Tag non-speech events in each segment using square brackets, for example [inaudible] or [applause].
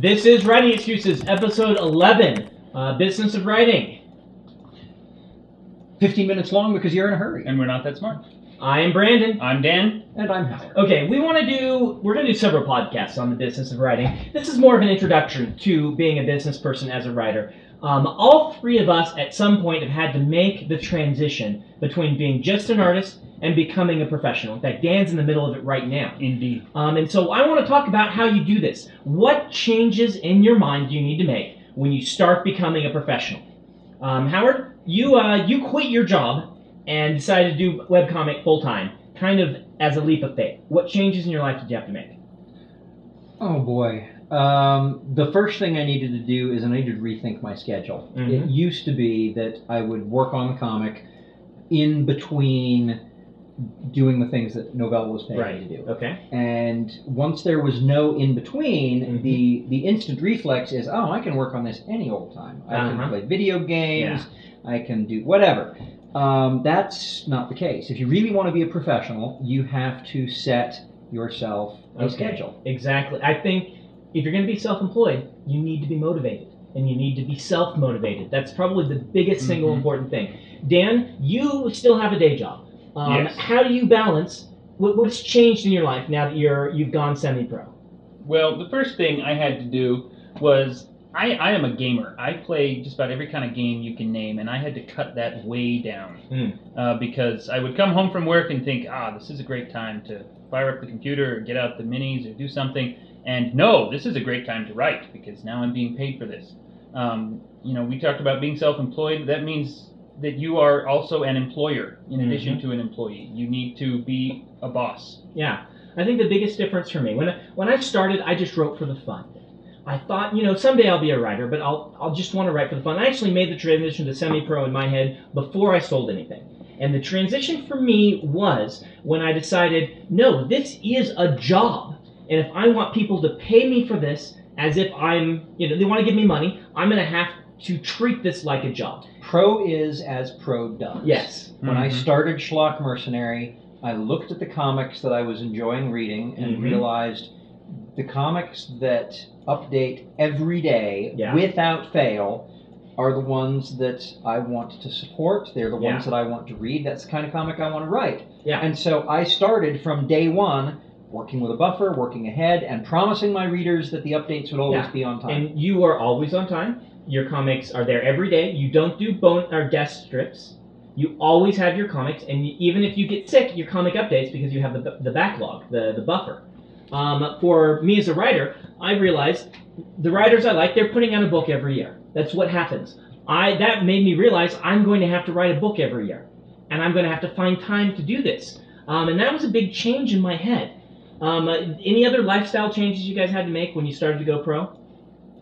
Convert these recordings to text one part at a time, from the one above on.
This is Writing Excuses, episode 11, uh, Business of Writing. 15 minutes long because you're in a hurry. And we're not that smart. I am Brandon. I'm Dan. And I'm Howard. Okay, we want to do, we're going to do several podcasts on the business of writing. This is more of an introduction to being a business person as a writer. Um, all three of us at some point have had to make the transition between being just an artist and becoming a professional. In fact, Dan's in the middle of it right now. Indeed. Um, and so I want to talk about how you do this. What changes in your mind do you need to make when you start becoming a professional? Um, Howard, you uh, you quit your job and decided to do webcomic full time, kind of as a leap of faith. What changes in your life did you have to make? Oh boy. Um, the first thing I needed to do is I needed to rethink my schedule. Mhm. It used to be that I would work on the comic in between doing the things that Novell was paying me to do. Okay. And once there was no in between, Mhm. the the instant reflex is, oh, I can work on this any old time. I Uh-huh. can play video games. I can do whatever. Um, that's not the case. If you really want to be a professional, you have to set yourself a Okay. schedule. Exactly. I think if you're going to be self-employed, you need to be motivated, and you need to be self-motivated. That's probably the biggest single Mhm. important thing. Dan, you still have a day job. Um, Yes. How do you balance? What, what's changed in your life now that you're you've gone semi-pro? Well, the first thing I had to do was I, I am a gamer. I play just about every kind of game you can name, and I had to cut that way down Hmm. uh, because I would come home from work and think, ah, this is a great time to fire up the computer or get out the minis or do something. And no, this is a great time to write because now I'm being paid for this. Um, you know, we talked about being self-employed. That means that you are also an employer in addition Mhm. to an employee. You need to be a boss. Yeah, I think the biggest difference for me when I, when I started, I just wrote for the fun. I thought, you know, someday I'll be a writer, but I'll I'll just want to write for the fun. I actually made the transition to semi-pro in my head before I sold anything. And the transition for me was when I decided, no, this is a job. And if I want people to pay me for this as if I'm, you know, they want to give me money, I'm going to have to treat this like a job. Pro is as pro does. Yes. When I Mhm. started Schlock Mercenary, I looked at the comics that I was enjoying reading and Mhm. realized the comics that update every day Yeah. without fail are the ones that I want to support. They're the ones that I want to read. That's the kind of comic I want to write. Yeah. And so I started from day one working with a buffer, working ahead, and promising my readers that the updates would always Yeah. be on time. And you are always on time. Your comics are there every day. You don't do bone or guest strips. You always have your comics, and you, even if you get sick, your comic updates because you have the, the backlog, the, the buffer. Um, for me as a writer, I realized the writers I like, they're putting out a book every year. That's what happens. I that made me realize I'm going to have to write a book every year, and I'm going to have to find time to do this. Um, and that was a big change in my head. Um, uh, any other lifestyle changes you guys had to make when you started to go pro?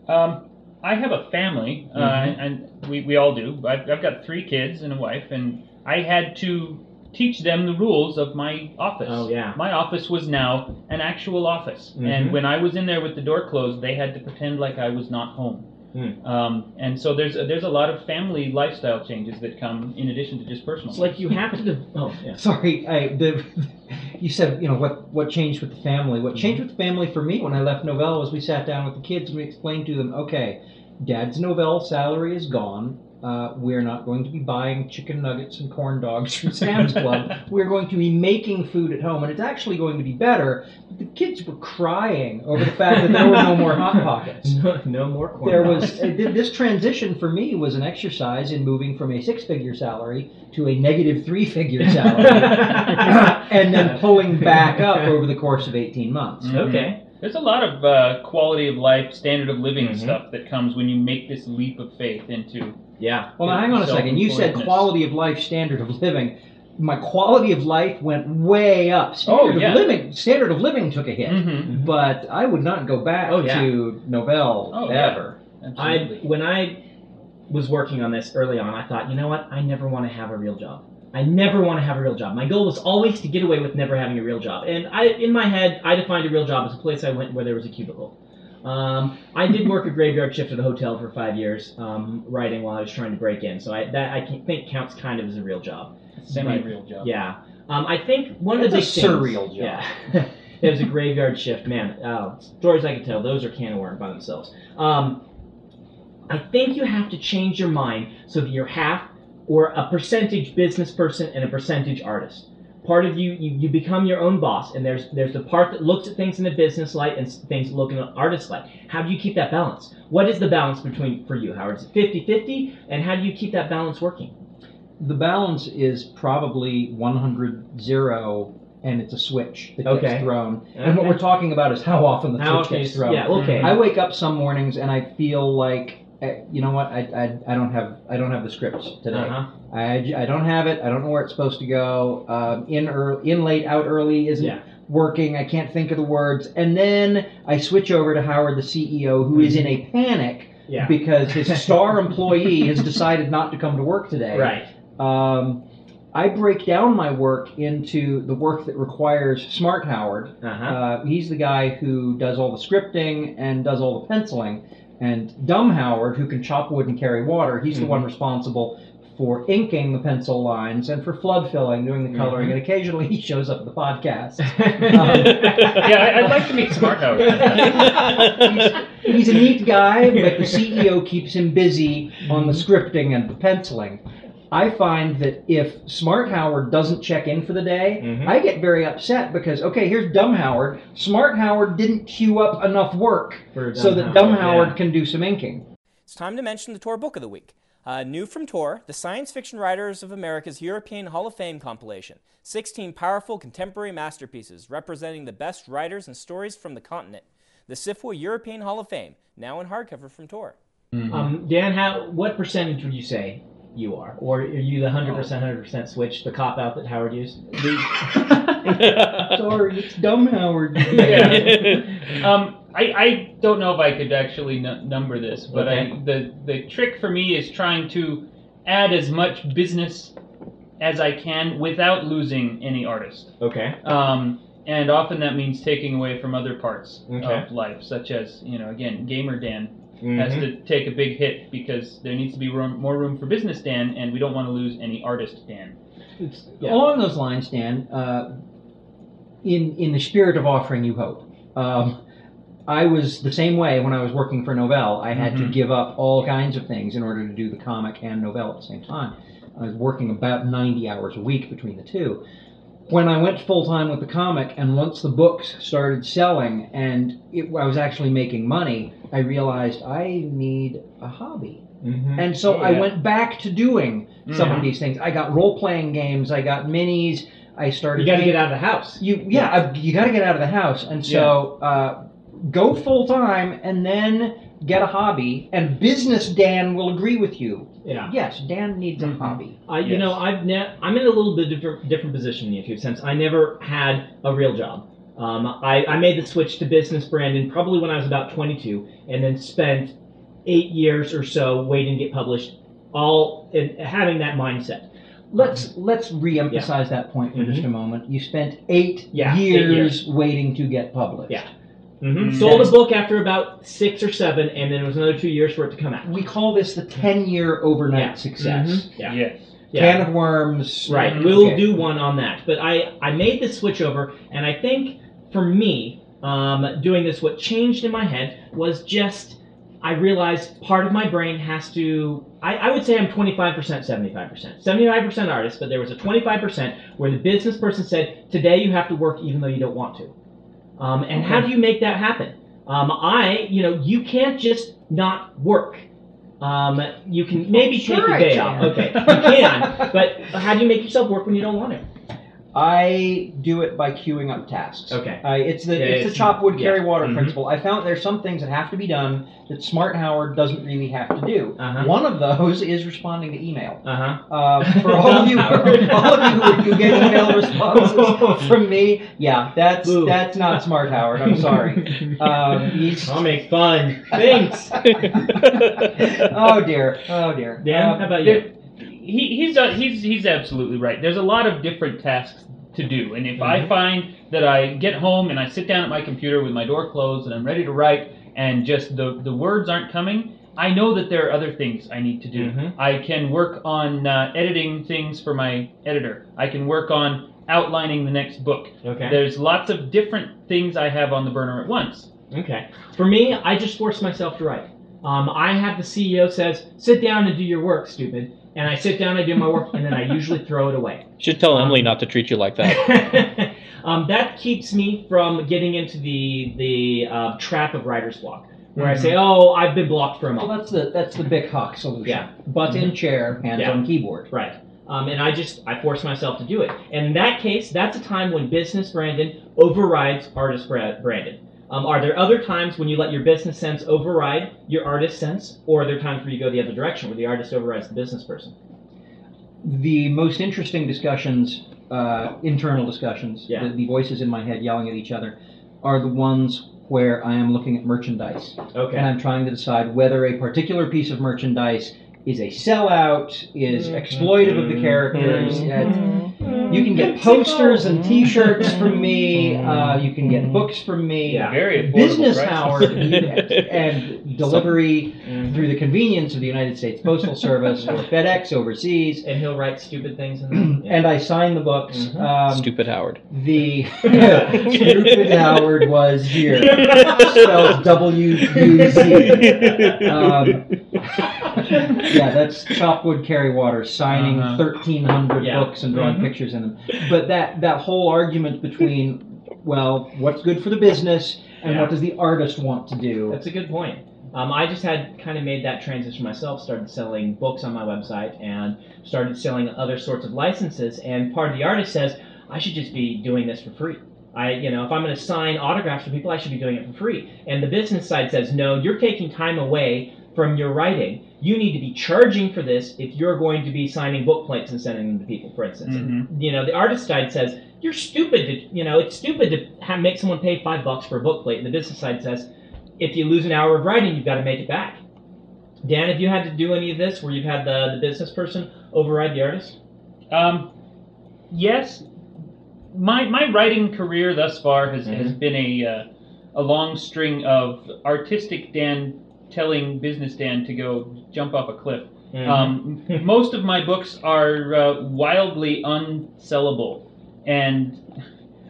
Um, I have a family, uh, Mhm. and we, we all do. I've, I've got three kids and a wife, and I had to teach them the rules of my office. Oh yeah. My office was now an actual office, Mhm. and when I was in there with the door closed, they had to pretend like I was not home. Hmm. Um, and so there's a, there's a lot of family lifestyle changes that come in addition to just personal. It's like you have to. [laughs] De- oh yeah. Sorry, I, the, [laughs] you said you know what what changed with the family. What changed with the family for me when I left Novell was we sat down with the kids and we explained to them, okay, Dad's Novell salary is gone. Uh, we're not going to be buying chicken nuggets and corn dogs from [laughs] Sam's Club. We're going to be making food at home, and it's actually going to be better. But the kids were crying over the fact that there were no more hot pockets. [laughs] No, no more corn There dogs. was uh, this transition for me was an exercise in moving from a six-figure salary to a negative three-figure salary, [laughs] and then pulling back up over the course of eighteen months. Okay. There's a lot of uh, quality of life, standard of living Mhm. stuff that comes when you make this leap of faith into. Yeah. Well, now hang on a second. You said quality of life, standard of living. My quality of life went way up. Standard Oh, yeah. of living, standard of living took a hit, Mhm. but I would not go back Oh, yeah. to Novell Oh, yeah. ever. I when I was working on this early on, I thought, you know what? I never want to have a real job. I never want to have a real job. My goal was always to get away with never having a real job. And I, in my head, I defined a real job as a place I went where there was a cubicle. Um, I did work a graveyard shift at a hotel for five years, um, writing while I was trying to break in. So I, that I can- think counts kind of as a real job. Semi real job. Yeah. Um, I think one of the big It's a things, surreal job. Yeah. [laughs] it was a graveyard shift, man. Oh, stories I could tell. Those are can of worms by themselves. Um, I think you have to change your mind so that you're half or a percentage business person and a percentage artist. Part of you, you, you become your own boss, and there's there's the part that looks at things in a business light and things that look in an artist light. How do you keep that balance? What is the balance between for you, Howard? Is it 50-50? And how do you keep that balance working? The balance is probably 100 0, and it's a switch that Okay. gets thrown. Okay. And what we're talking about is how often the How switch often gets thrown. Yeah, okay. I wake up some mornings and I feel like, eh, you know what? I, I, I don't have I don't have the scripts today. Uh-huh. I, I don't have it. I don't know where it's supposed to go. Um, in early, in late, out early isn't Yeah. working. I can't think of the words. And then I switch over to Howard, the CEO, who is in a panic Yeah. because his [laughs] star employee has decided not to come to work today. Right. Um, I break down my work into the work that requires Smart Howard. Uh-huh. Uh, he's the guy who does all the scripting and does all the penciling. And Dumb Howard, who can chop wood and carry water, he's the Mhm. one responsible for inking the pencil lines and for flood filling, doing the coloring, Mhm. and occasionally he shows up at the podcast. [laughs] yeah, I, I'd like to meet Smart Howard. [laughs] He's a neat guy, but the CEO keeps him busy on the scripting and the penciling. I find that if Smart Howard doesn't check in for the day, Mhm. I get very upset because, okay, here's Dumb Howard. Smart Howard didn't queue up enough work For so Dumb that Dumb Howard, Howard yeah. can do some inking. It's time to mention the Tor Book of the Week. Uh, new from Tor, the Science Fiction Writers of America's European Hall of Fame compilation. 16 powerful contemporary masterpieces representing the best writers and stories from the continent. The SFWA European Hall of Fame, now in hardcover from Tor. Um, Dan, how what percentage would you say you are, or are you the hundred percent, hundred percent switch, the cop out that Howard used? [laughs] Sorry, it's Dumb Howard. [laughs] yeah. [laughs] um, I, I don't know if I could actually n- number this, but Okay. I, the the trick for me is trying to add as much business as I can without losing any artist. Okay. Um, and often that means taking away from other parts Okay. of life, such as you know, again, Gamer Dan Mm-hmm. has to take a big hit because there needs to be room, more room for business Dan, and we don't want to lose any artist Dan. It's, Yeah. Along those lines, Dan, uh, in in the spirit of offering you hope, um, I was the same way when I was working for Novell. I had to Mhm. give up all kinds of things in order to do the comic and Novell at the same time. I was working about 90 hours a week between the two. When I went full time with the comic, and once the books started selling and it, I was actually making money, I realized I need a hobby. Mm-hmm. And so I went back to doing some Mhm. of these things. I got role playing games. I got minis. I started. You got to get out of the house. You yeah. I, you got to get out of the house, and so uh, go full time, and then get a hobby. And business Dan will agree with you. Yeah. Yes, Dan needs a hobby. I, you Yes. know, I've ne- I'm in a little bit different, different position than you two since I never had a real job. Um, I, I made the switch to business, Brandon, probably when I was about 22, and then spent eight years or so waiting to get published, all in, having that mindset. Let's let's re-emphasize that point for just a moment. You spent eight, Mm-hmm. Yeah, eight years, years. waiting to get published. Yeah. Hmm Mm. Sold a book after about six or seven, and then it was another two years for it to come out. We call this the ten-year overnight Yeah. success. Mhm. Yeah. Yes. Yeah. Can of worms. Right. Mhm. We'll Okay. do one on that. But I, I made the switch over, and I think for me, um, doing this, what changed in my head was just I realized part of my brain has to. I, I would say I'm 25%, 75%. 75% artist, but there was a 25% where the business person said, today you have to work even though you don't want to. Um, and how do you make that happen? Um, I, you know, you can't just not work. Um, you can maybe Sure take a day off. Okay, you can. [laughs] But how do you make yourself work when you don't want to? I do it by queuing up tasks. Okay. Uh, it's the Yeah, it's the chop wood yeah. carry water Mhm. principle. I found there's some things that have to be done that Smart Howard doesn't really have to do. Uh-huh. One of those is responding to email. Uh huh. [laughs] Uh, for all of you, all of you who, get email [laughs] responses from me, yeah, that's Boo. that's not Smart Howard. I'm sorry. [laughs] Um, he's I'll make fun. Thanks. oh dear, oh dear. Dan, Um, how about you? There- he, he's uh, he's he's absolutely right. There's a lot of different tasks to do, and if I Mhm. find that I get home and I sit down at my computer with my door closed and I'm ready to write, and just the the words aren't coming, I know that there are other things I need to do. Mhm. I can work on uh, editing things for my editor. I can work on outlining the next book. Okay. There's lots of different things I have on the burner at once. Okay. For me, I just force myself to write. Um, I have the CEO says, "Sit down and do your work, stupid," and I sit down, I do my work, and then I usually throw it away. Should tell Emily not to treat you like that. [laughs] um, that keeps me from getting into the the uh, trap of writer's block, where I say, "Oh, I've been blocked for a month." Well, month." that's the that's the big hawk solution. Yeah. Butt in chair, hands Yeah. on keyboard. Right. Um, and I just I force myself to do it. And in that case, that's a time when business Brandon overrides artist Bra- Brandon. Um, are there other times when you let your business sense override your artist sense, or are there times where you go the other direction, where the artist overrides the business person? The most interesting discussions, uh, internal discussions, Yeah. the, the voices in my head yelling at each other, are the ones where I am looking at merchandise Okay. and I'm trying to decide whether a particular piece of merchandise is a sellout, is Mm-hmm. exploitive of the characters. Mhm. You can get posters and T-shirts from me. Uh, you can get books from me. Yeah. Very Business prices. hours [laughs] and delivery Mhm. Through the convenience of the United States Postal [laughs] Service or FedEx overseas. And he'll write stupid things in them. And I sign the books. Mhm. Um, Stupid Howard. The [laughs] stupid Howard was here. [laughs] Spelled W U Z. Um, yeah, that's Chopwood Carry Water signing Uh-huh. 1,300 Yeah. books and drawing Mhm. pictures in them. But that that whole argument between well, what's good for the business and Yeah. what does the artist want to do? That's a good point. Um, I just had kind of made that transition myself, started selling books on my website and started selling other sorts of licenses. And part of the artist says, I should just be doing this for free. I, you know, if I'm going to sign autographs for people, I should be doing it for free. And the business side says, no, you're taking time away from your writing. You need to be charging for this if you're going to be signing book plates and sending them to people, for instance. And, you know, the artist side says, you're stupid to, you know, it's stupid to have, make someone pay five bucks for a book plate. And the business side says, if you lose an hour of writing, you've got to make it back. Dan, have you had to do any of this where you've had the, the business person override the artist? Um, yes, my my writing career thus far has, has Mhm. been a uh, a long string of artistic Dan telling business Dan to go jump off a cliff. Mm-hmm. Um, most of my books are uh, wildly unsellable, and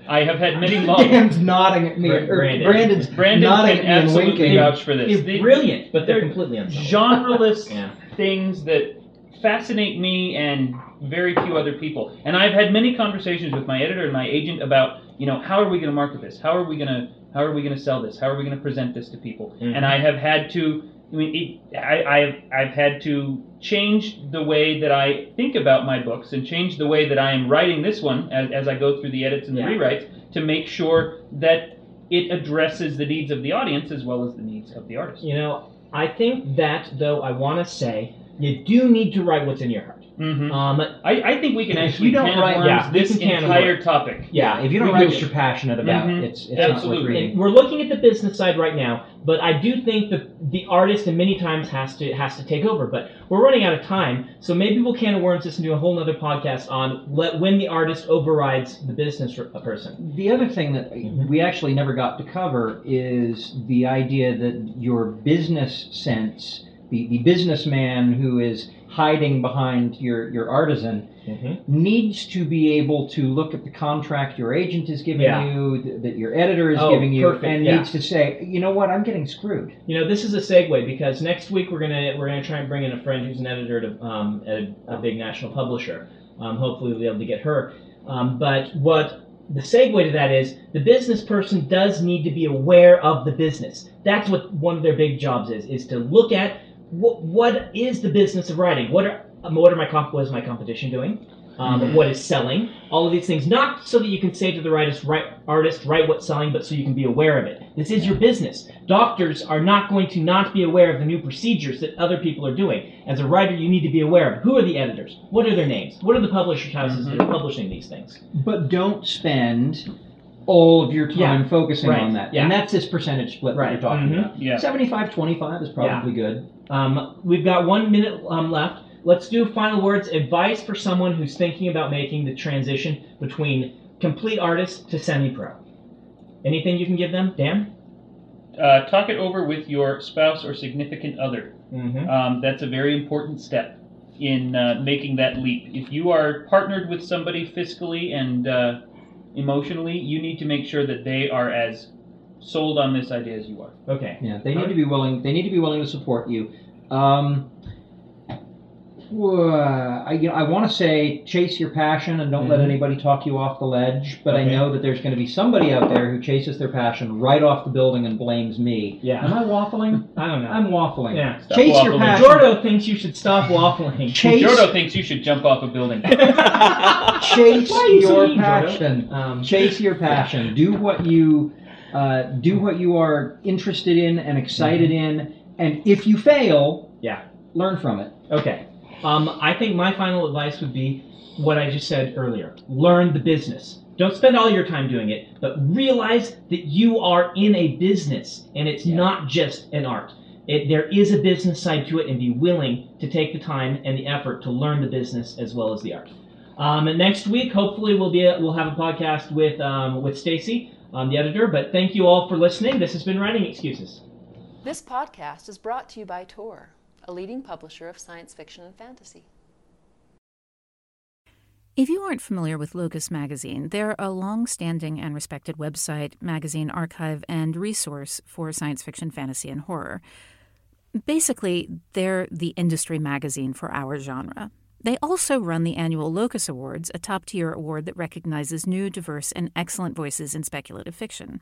I have had many [laughs] long. Dan's nodding at me. Bra- or Brandon. Brandon's Brandon nodding can at me and absolutely winking. vouch for this. They're They- brilliant, but they're, they're completely unsellable. genreless [laughs] Yeah. things that fascinate me and very few other people. And I've had many conversations with my editor and my agent about, you know, how are we going to market this? How are we going to how are we going to sell this? How are we going to present this to people? Mhm. And I have had to I mean, it, I, I've I've had to change the way that I think about my books and change the way that I am writing this one as, as I go through the edits and the Yeah. rewrites to make sure that it addresses the needs of the audience as well as the needs of the artist. You know, I think that, though, I want to say, you do need to write what's in your heart. Mm-hmm. Um, I, I think we can If actually you don't write- yeah, this can can entire topic. yeah, if you don't we write really- what you're passionate about, Mhm. it's it's not worth Absolutely. reading. And we're looking at the business side right now, but I do think that the artist, and many times has to has to take over. But we're running out of time, so maybe we'll can of worms this into a whole other podcast on let, when the artist overrides the business r- a person. The other thing that Mhm. we actually never got to cover is the idea that your business sense, the, the businessman who is hiding behind your, your artisan, Mm-hmm. needs to be able to look at the contract your agent is giving Yeah. you, th- that your editor is Oh, giving you, perfect, and yeah. needs to say, you know what, I'm getting screwed. You know, this is a segue because next week we're gonna we're gonna try and bring in a friend who's an editor to, um, at a, a big national publisher. Um, hopefully we'll be able to get her. Um, but what the segue to that is the business person does need to be aware of the business. That's what one of their big jobs is: is to look at what what is the business of writing. What are um, what are my comp- what is my competition doing? Um, Mhm. What is selling? All of these things, not so that you can say to the writers, write, artist, write what's selling, but so you can be aware of it. This is your business. Doctors are not going to not be aware of the new procedures that other people are doing. As a writer, you need to be aware of who are the editors, what are their names, what are the publisher houses that are publishing these things. But don't spend all of your time Yeah, focusing right, on that. yeah. And that's this percentage split that Right, you're talking mhm. about. Yeah. 75 25 is probably good. Um, we've got one minute um, left. Let's do final words. Advice for someone who's thinking about making the transition between complete artist to semi-pro. Anything you can give them, Dan? Uh, talk it over with your spouse or significant other. Mm-hmm. Um, that's a very important step. in uh, making that leap. If you are partnered with somebody fiscally and uh, emotionally, you need to make sure that they are as sold on this idea as you are. Okay. Yeah, they need to be willing. They need to be willing to support you. Um, wha- I, you know, I want to say chase your passion and don't let Mhm. anybody talk you off the ledge. But I know that there's going to be somebody out there who chases their passion right off the building and blames me. Yeah. Am I waffling? I don't know. I'm waffling. Yeah. Stop Chase your passion. Jordo thinks you should stop waffling. Chase, Jordo thinks you should jump off a building. [laughs] chase you your mean, passion. Um, chase your passion. Do what you uh, do what you are interested in and excited in. And if you fail, Mm-hmm. Yeah. learn from it. Okay. Um, I think my final advice would be what I just said earlier. Learn the business. Don't spend all your time doing it, but realize that you are in a business and it's Yeah. not just an art. It, there is a business side to it, and be willing to take the time and the effort to learn the business as well as the art. Um, and next week, hopefully, we'll be we'll have a podcast with um, with Stacy, um, the editor. But thank you all for listening. This has been Writing Excuses. This podcast is brought to you by Tor, a leading publisher of science fiction and fantasy. If you aren't familiar with Locus Magazine, they're a long standing and respected website, magazine archive, and resource for science fiction, fantasy, and horror. Basically, they're the industry magazine for our genre. They also run the annual Locus Awards, a top tier award that recognizes new, diverse, and excellent voices in speculative fiction.